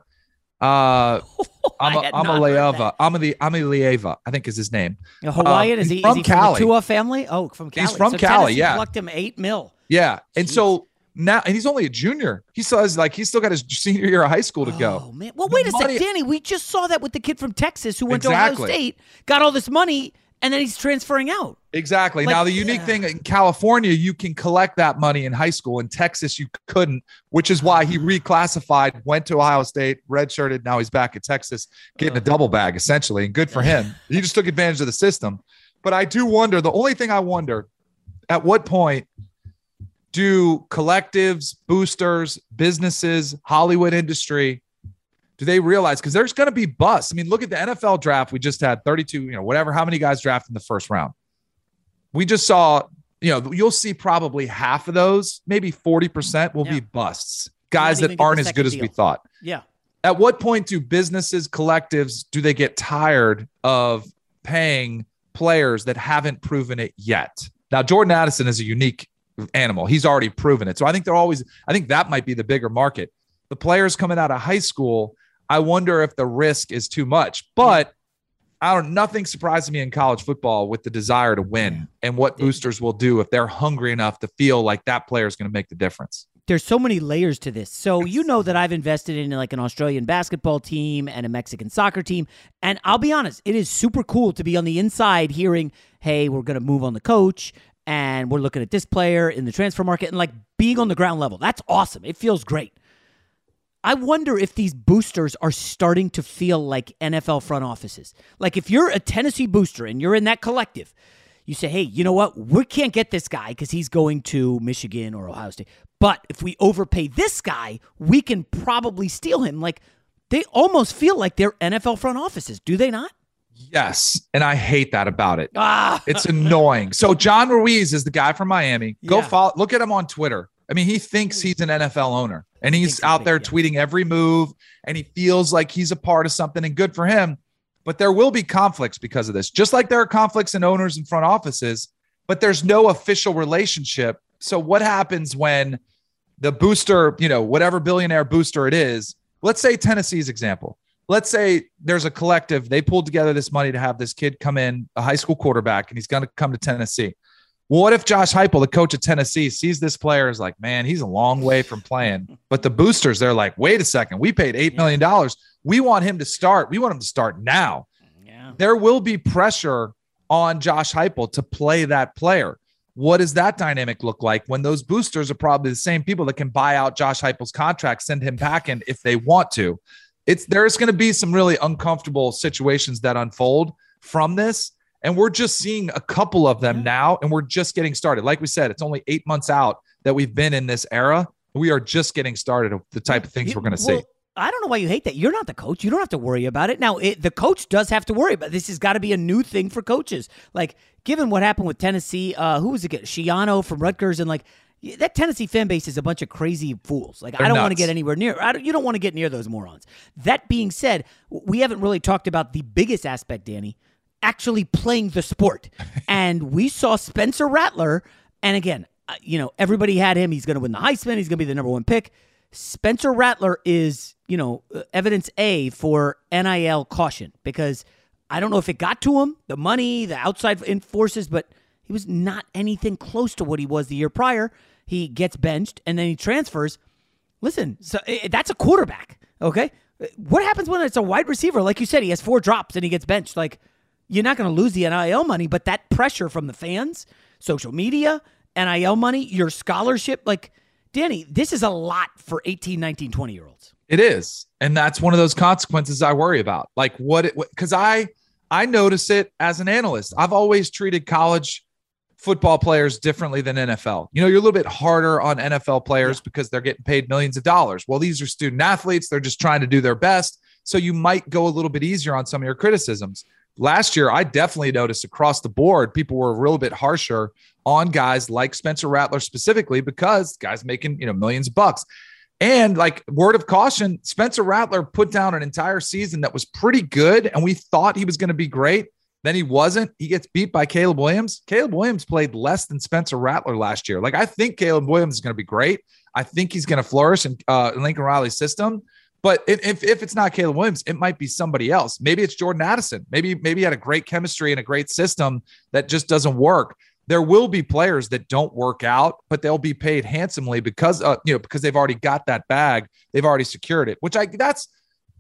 uh Ama, had not heard Amaleava. Amali Amalieva, I think is his name. A Hawaiian? Uh, is he from is he from Cali. the Tua family? Oh, from Cali. He's from So Cali, Tennessee yeah. Plucked him eight mil. Yeah. And so now and he's only a junior. He still has like he's still got his senior year of high school to go. Oh man. Well, wait a money- second, Danny. We just saw that with the kid from Texas who went Exactly. to Ohio State, got all this money, and then he's transferring out. Exactly. Like, now the unique thing in California, you can collect that money in high school. In Texas, you couldn't, which is why he reclassified, went to Ohio State, redshirted. Now he's back at Texas, getting a double bag essentially, and good for him. he just took advantage of the system. But I do wonder. The only thing I wonder at what point do collectives, boosters, businesses, Hollywood industry, do they realize because there's going to be busts? I mean, look at the NFL draft. We just had 32, you know, whatever, how many guys drafted in the first round. We just saw, you know, you'll see probably half of those, maybe 40% will Yeah. be busts, guys that aren't as good as we thought. Yeah. At what point do businesses, collectives, do they get tired of paying players that haven't proven it yet? Now, Jordan Addison is a unique animal. He's already proven it. So I think they're always, I think that might be the bigger market. The players coming out of high school, I wonder if the risk is too much. But I don't nothing surprises me in college football with the desire to win and what boosters will do if they're hungry enough to feel like that player is going to make the difference. there's so many layers to this. So you know that I've invested in like an Australian basketball team and a Mexican soccer team, and I'll be honest, it is super cool to be on the inside hearing, "Hey, we're going to move on the coach and we're looking at this player in the transfer market and like being on the ground level. That's awesome. It feels great. I wonder if these boosters are starting to feel like NFL front offices. Like if you're a Tennessee booster and you're in that collective, you say, hey, you know what? We can't get this guy because he's going to Michigan or Ohio State. But if we overpay this guy, we can probably steal him. Like they almost feel like they're NFL front offices, do they not? Yes. And I hate that about it. Ah. It's annoying. So John Ruiz is the guy from Miami. Go Yeah. follow look at him on Twitter. I mean, he thinks he's an NFL owner and he's out there tweeting every move and he feels like he's a part of something and good for him. But there will be conflicts because of this, just like there are conflicts in owners and front offices, but there's no official relationship. So what happens when the booster, you know, whatever billionaire booster it is, let's say Tennessee's example. Let's say there's a collective, they pulled together this money to have this kid come in, a high school quarterback, and he's going to come to Tennessee. What if Josh Heupel, the coach of Tennessee, sees this player is like, man, he's a long way from playing. But the boosters, they're like, wait a second, we paid $8 million. We want him to start. We want him to start now. Yeah. There will be pressure on Josh Heupel to play that player. What does that dynamic look like when those boosters are probably the same people that can buy out Josh Heupel's contract, send him packing if they want to? It's there's going to be some really uncomfortable situations that unfold from this. And we're just seeing a couple of them now, and we're just getting started. Like we said, it's only eight months out that we've been in this era. We are just getting started of the type of things we're going to see. I don't know why you hate that. You're not the coach. You don't have to worry about it. Now, it, the coach does have to worry about this. Has got to be a new thing for coaches. Like, given what happened with Tennessee, uh, who was it? Schiano from Rutgers, and like that Tennessee fan base is a bunch of crazy fools. Like, I They're don't want to get anywhere near. I don't, you don't want to get near those morons. That being said, we haven't really talked about the biggest aspect, Danny, actually playing the sport. and we saw Spencer Rattler, and again, uh, you know, everybody had him. He's going to win the Heisman. He's going to be the number one pick. Spencer Rattler is, you know, uh, evidence A for NIL caution because I don't know if it got to him, the money, the outside forces, but he was not anything close to what he was the year prior. He gets benched and then he transfers. Listen, so that's a quarterback, okay? Uh, What happens when it's a wide receiver? Like you said, he has four drops and he gets benched. Like, you're not going to lose the NIL money, but that pressure from the fans, social media, NIL money, your scholarship, like, Danny, this is a lot for 18, 19, 20 year olds. It is. And that's one of those consequences I worry about. Like what it cuz I I notice it as an analyst. I've always treated college football players differently than NFL. You know, you're a little bit harder on NFL players because they're getting paid millions of dollars. Well, these are student athletes, they're just trying to do their best. So you might go a little bit easier on some of your criticisms. Last year, I definitely noticed across the board, people were a little bit harsher on guys like Spencer Rattler specifically because guys making, you know, millions of bucks. And like word of caution, Spencer Rattler put down an entire season that was pretty good, and we thought he was going to be great. Then he wasn't. He gets beat by Caleb Williams. Caleb Williams played less than Spencer Rattler last year. Like I think Caleb Williams is going to be great. I think he's going to flourish in uh, Lincoln Riley's system. But if, if it's not Caleb Williams, it might be somebody else. Maybe it's Jordan Addison. Maybe maybe he had a great chemistry and a great system that just doesn't work there will be players that don't work out, but they'll be paid handsomely because uh, you know because they've already got that bag, they've already secured it. Which I that's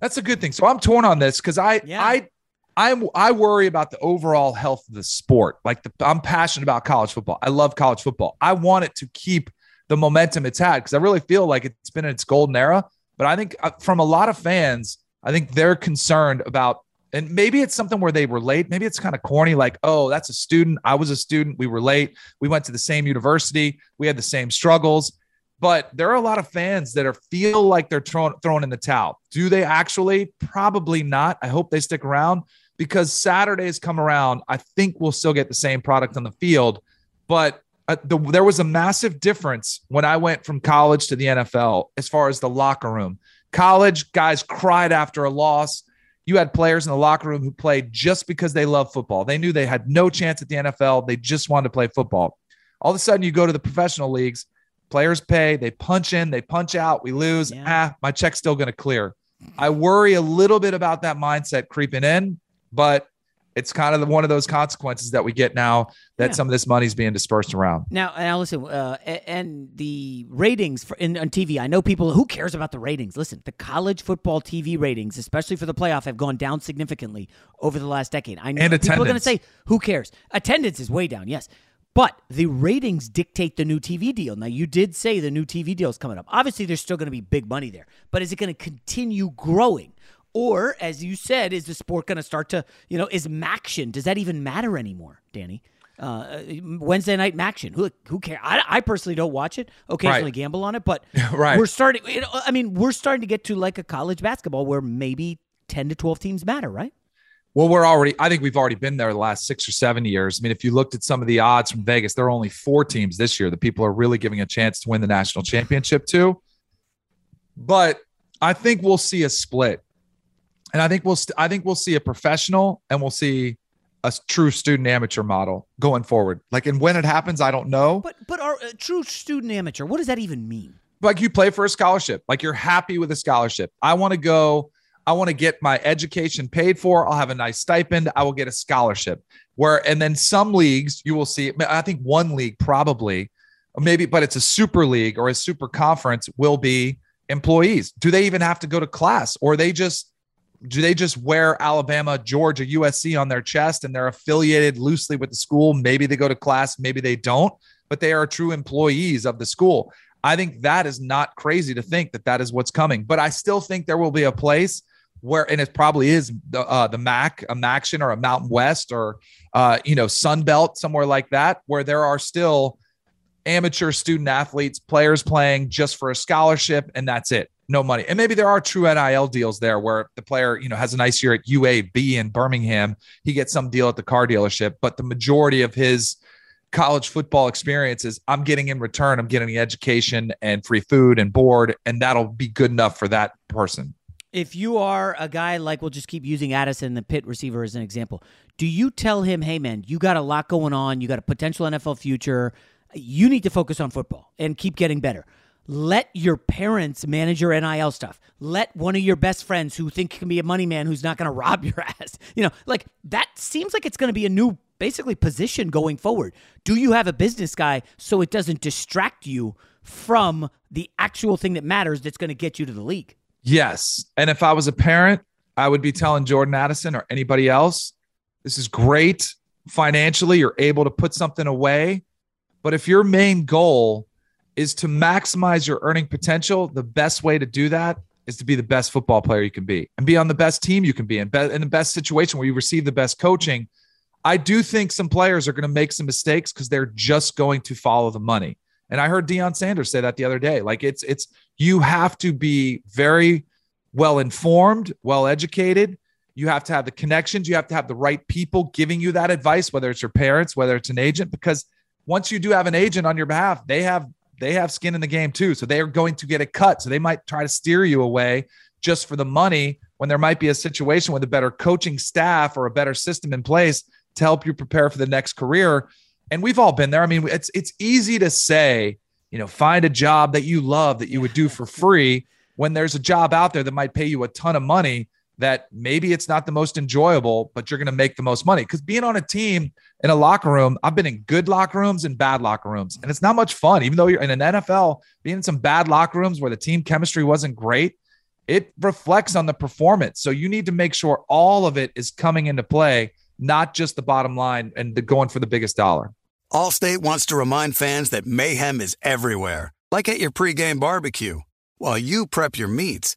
that's a good thing. So I'm torn on this because I I I I worry about the overall health of the sport. Like the, I'm passionate about college football. I love college football. I want it to keep the momentum it's had because I really feel like it's been in its golden era. But I think uh, from a lot of fans, I think they're concerned about And maybe it's something where they relate. Maybe it's kind of corny, like, oh, that's a student. I was a student. We relate. We went to the same university. We had the same struggles. But there are a lot of fans that are feel like they're thrown thrown in the towel. Do they actually? Probably not. I hope they stick around because Saturdays come around. I think we'll still get the same product on the field. But uh, the, there was a massive difference when I went from college to the NFL as far as the locker room. College guys cried after a loss. You had players in the locker room who played just because they love football. They knew they had no chance at the NFL. They just wanted to play football. All of a sudden, you go to the professional leagues, players pay, they punch in, they punch out, we lose. Yeah. Ah, my check's still going to clear. I worry a little bit about that mindset creeping in, but it's kind of the, one of those consequences that we get now that yeah. some of this money is being dispersed around. Now, now listen, uh, and the ratings for in, on TV. I know people who cares about the ratings. Listen, the college football TV ratings, especially for the playoff, have gone down significantly over the last decade. I know and people attendance. are going to say, "Who cares?" Attendance is way down. Yes. But the ratings dictate the new TV deal. Now, you did say the new TV deal is coming up. Obviously, there's still going to be big money there, but is it going to continue growing? Or, as you said, is the sport going to start to, you know, is MACtion? Does that even matter anymore, Danny? Uh, Wednesday night MACtion. Who who cares? I, I personally don't watch it. Occasionally right. gamble on it, but right. we're starting. You know, I mean, we're starting to get to like a college basketball where maybe ten to twelve teams matter, right? Well, we're already. I think we've already been there the last six or seven years. I mean, if you looked at some of the odds from Vegas, there are only four teams this year that people are really giving a chance to win the national championship to. But I think we'll see a split and I think we'll st- I think we'll see a professional and we'll see a true student amateur model going forward. Like, and when it happens, I don't know. But but our uh, true student amateur, what does that even mean? Like you play for a scholarship, like you're happy with a scholarship. I want to go. I want to get my education paid for. I'll have a nice stipend. I will get a scholarship. Where and then some leagues you will see. I think one league probably, maybe, but it's a super league or a super conference will be employees. Do they even have to go to class, or they just do they just wear Alabama, Georgia, USC on their chest and they're affiliated loosely with the school? Maybe they go to class, maybe they don't, but they are true employees of the school. I think that is not crazy to think that that is what's coming, but I still think there will be a place where, and it probably is the uh, the Mac, a MACtion or a Mountain West or uh, you know Sun Belt somewhere like that, where there are still amateur student athletes, players playing just for a scholarship, and that's it no money. And maybe there are true NIL deals there where the player, you know, has a nice year at UAB in Birmingham. He gets some deal at the car dealership, but the majority of his college football experience is I'm getting in return, I'm getting the education and free food and board, and that'll be good enough for that person. If you are a guy like we'll just keep using Addison, the Pitt receiver, as an example, do you tell him, hey man, you got a lot going on, you got a potential NFL future, you need to focus on football and keep getting better? Let your parents manage your NIL stuff. Let one of your best friends who think can be a money man who's not going to rob your ass. You know, like that seems like it's going to be a new basically position going forward. Do you have a business guy so it doesn't distract you from the actual thing that matters that's going to get you to the league? Yes. And if I was a parent, I would be telling Jordan Addison or anybody else, this is great financially. You're able to put something away. But if your main goal is to maximize your earning potential. The best way to do that is to be the best football player you can be and be on the best team you can be in, be- in the best situation where you receive the best coaching. I do think some players are going to make some mistakes because they're just going to follow the money. And I heard Deion Sanders say that the other day. Like it's it's you have to be very well informed, well educated. You have to have the connections. You have to have the right people giving you that advice, whether it's your parents, whether it's an agent, because once you do have an agent on your behalf, they have they have skin in the game too. So they are going to get a cut. So they might try to steer you away just for the money when there might be a situation with a better coaching staff or a better system in place to help you prepare for the next career. And we've all been there. I mean, it's it's easy to say, you know, find a job that you love that you would do for free when there's a job out there that might pay you a ton of money that maybe it's not the most enjoyable, but you're going to make the most money. Because being on a team in a locker room, I've been in good locker rooms and bad locker rooms, and it's not much fun. Even though you're in an NFL, being in some bad locker rooms where the team chemistry wasn't great, it reflects on the performance. So you need to make sure all of it is coming into play, not just the bottom line and the going for the biggest dollar. Allstate wants to remind fans that mayhem is everywhere, like at your pregame barbecue. While you prep your meats,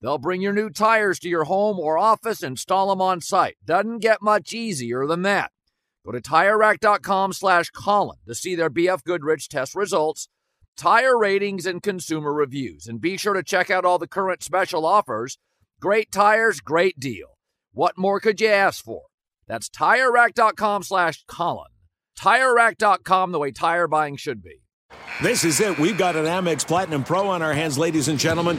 They'll bring your new tires to your home or office, install them on site. Doesn't get much easier than that. Go to TireRack.com slash Colin to see their BF Goodrich test results, tire ratings, and consumer reviews. And be sure to check out all the current special offers. Great tires, great deal. What more could you ask for? That's TireRack.com slash Colin. TireRack.com, the way tire buying should be. This is it. We've got an Amex Platinum Pro on our hands, ladies and gentlemen.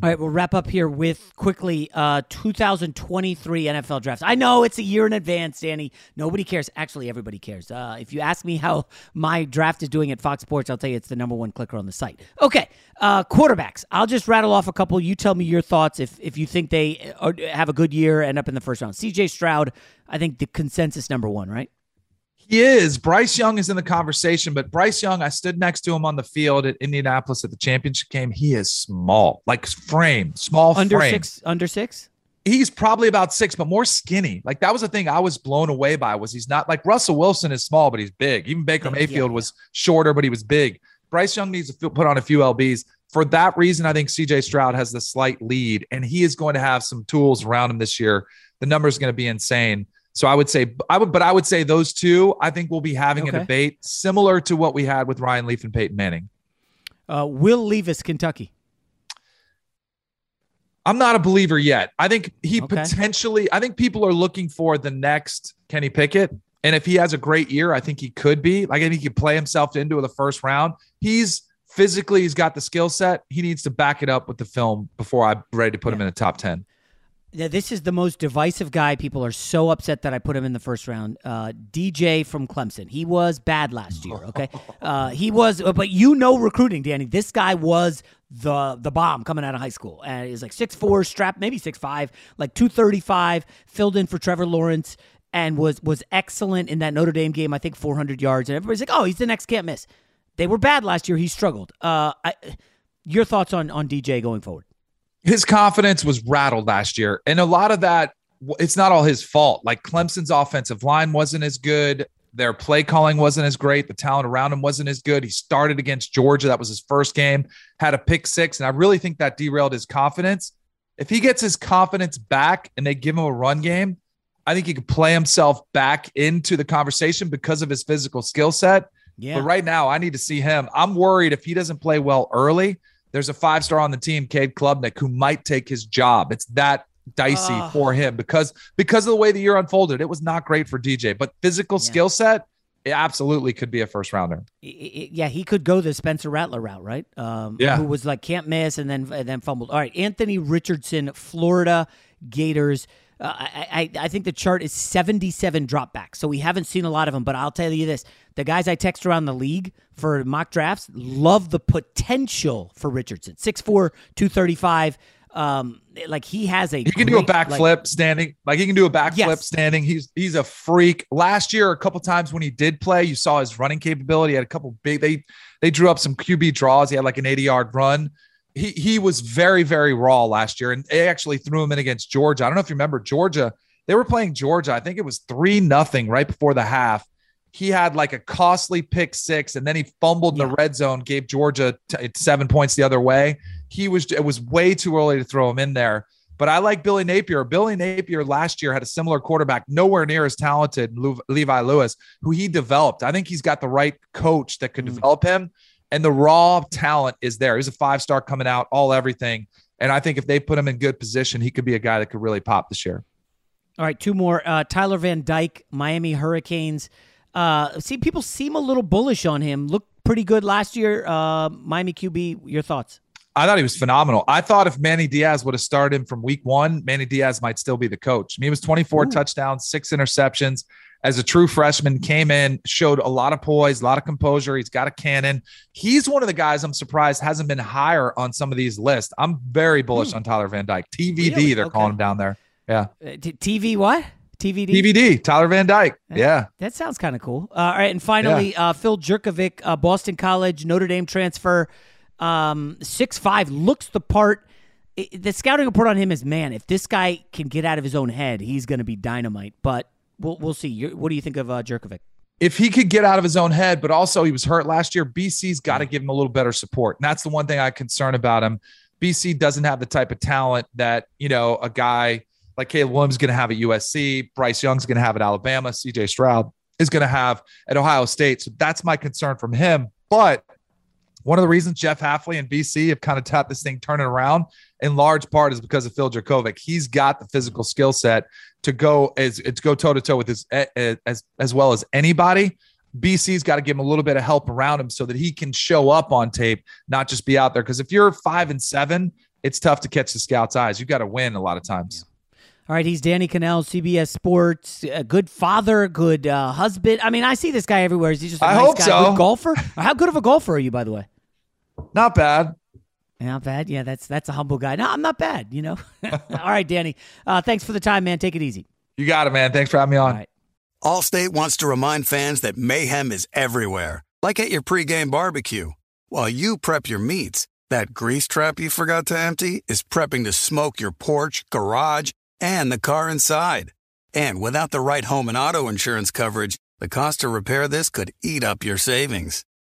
All right, we'll wrap up here with quickly uh, 2023 NFL drafts. I know it's a year in advance, Danny. Nobody cares. Actually, everybody cares. Uh, if you ask me how my draft is doing at Fox Sports, I'll tell you it's the number one clicker on the site. Okay, uh, quarterbacks. I'll just rattle off a couple. You tell me your thoughts if if you think they are, have a good year, end up in the first round. C.J. Stroud, I think the consensus number one, right? He is. Bryce Young is in the conversation, but Bryce Young, I stood next to him on the field at Indianapolis at the championship game. He is small, like frame, small under frame. six. Under six. He's probably about six, but more skinny. Like that was the thing I was blown away by. Was he's not like Russell Wilson is small, but he's big. Even Baker Mayfield was shorter, but he was big. Bryce Young needs to put on a few lbs. For that reason, I think CJ Stroud has the slight lead, and he is going to have some tools around him this year. The number is going to be insane. So I would say I would, but I would say those two. I think we'll be having Okay. a debate similar to what we had with Ryan Leaf and Peyton Manning. Uh, Will Levis, Kentucky. I'm not a believer yet. I think he Okay. potentially. I think people are looking for the next Kenny Pickett, and if he has a great year, I think he could be. Like I think he could play himself into the first round. He's physically, he's got the skill set. He needs to back it up with the film before I'm ready to put him in the top ten. Yeah, this is the most divisive guy. People are so upset that I put him in the first round. Uh, DJ from Clemson. He was bad last year. Okay, uh, he was, but you know recruiting, Danny. This guy was the the bomb coming out of high school, and he's like six four, strapped maybe six five, like two thirty five, filled in for Trevor Lawrence, and was was excellent in that Notre Dame game. I think four hundred yards, and everybody's like, oh, he's the next can't miss. They were bad last year. He struggled. Uh, I, your thoughts on on DJ going forward? His confidence was rattled last year. And a lot of that, it's not all his fault. Like Clemson's offensive line wasn't as good. Their play calling wasn't as great. The talent around him wasn't as good. He started against Georgia. That was his first game, had a pick six. And I really think that derailed his confidence. If he gets his confidence back and they give him a run game, I think he could play himself back into the conversation because of his physical skill set. Yeah. But right now, I need to see him. I'm worried if he doesn't play well early, there's a five star on the team, Cade Klubnik, who might take his job. It's that dicey for him because because of the way the year unfolded. It was not great for DJ, but physical skill set, it absolutely could be a first rounder. Yeah, he could go the Spencer Rattler route, right? Um, Yeah. who was like can't miss and then and then fumbled. All right, Anthony Richardson, Florida Gators. Uh, I, I I think the chart is 77 dropbacks, so we haven't seen a lot of them. But I'll tell you this: the guys I text around the league for mock drafts love the potential for Richardson. 6'4", 235. Um, like he has a He can do a great, like- backflip standing. Like he can do a backflip Yes. standing. He's he's a freak. Last year, a couple times when he did play, you saw his running capability. He had a couple big. They they drew up some QB draws. He had like an 80 yard run. He he was very very raw last year, and they actually threw him in against Georgia. I don't know if you remember Georgia. They were playing Georgia. I think it was three nothing right before the half. He had like a costly pick six, and then he fumbled in the red zone, gave Georgia t- seven points the other way. He was it was way too early to throw him in there. But I like Billy Napier. Billy Napier last year had a similar quarterback, nowhere near as talented, Levi Lewis, who he developed. I think he's got the right coach that could hmm. develop him, and the raw talent is there. He's a five star coming out, all everything. And I think if they put him in good position, he could be a guy that could really pop this year. All right, two more. Uh, Tyler Van Dyke, Miami Hurricanes. Uh, see, people seem a little bullish on him. Looked pretty good last year. Uh, Miami QB, your thoughts? I thought he was phenomenal. I thought if Manny Diaz would have started him from week one, Manny Diaz might still be the coach. I mean, he was 24 touchdowns, six interceptions. As a true freshman, came in, showed a lot of poise, a lot of composure. He's got a cannon. He's one of the guys I'm surprised hasn't been higher on some of these lists. I'm very bullish on Tyler Van Dyke. TVD, Really? they're Okay. calling him down there. Yeah. Uh, t- TV what? TVD? TVD, Tyler Van Dyke. Yeah. That sounds kind of cool. Uh, all right, and finally, uh, Phil Jurkovec, uh, Boston College, Notre Dame transfer, um, six five, looks the part. I- the scouting report on him is, man, if this guy can get out of his own head, he's going to be dynamite. But we'll we'll see. You're, what do you think of uh, Jurkovec? if he could get out of his own head, but also he was hurt last year, BC's got to give him a little better support. And that's the one thing I concern about him. BC doesn't have the type of talent that, you know, a guy like Caleb Williams is going to have at USC, Bryce Young's going to have at Alabama, CJ Stroud is going to have at Ohio State. So that's my concern from him. But one of the reasons Jeff Hafley and BC have kind of tapped this thing turning around in large part is because of Phil Dracovic. He's got the physical skill set to go as to go toe to toe with his as as well as anybody. BC's got to give him a little bit of help around him so that he can show up on tape, not just be out there. Because if you're five and seven, it's tough to catch the scouts' eyes. You got to win a lot of times. All right, he's Danny Kanell, CBS Sports, a good father, good uh, husband. I mean, I see this guy everywhere. Is he just a I nice hope guy, so. good golfer? How good of a golfer are you, by the way? Not bad. Not bad. Yeah, that's that's a humble guy. No, I'm not bad. You know. All right, Danny. Uh, thanks for the time, man. Take it easy. You got it, man. Thanks for having me on. Allstate wants to remind fans that mayhem is everywhere, like at your pregame barbecue. While you prep your meats, that grease trap you forgot to empty is prepping to smoke your porch, garage, and the car inside. And without the right home and auto insurance coverage, the cost to repair this could eat up your savings.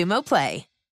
Xumo Play.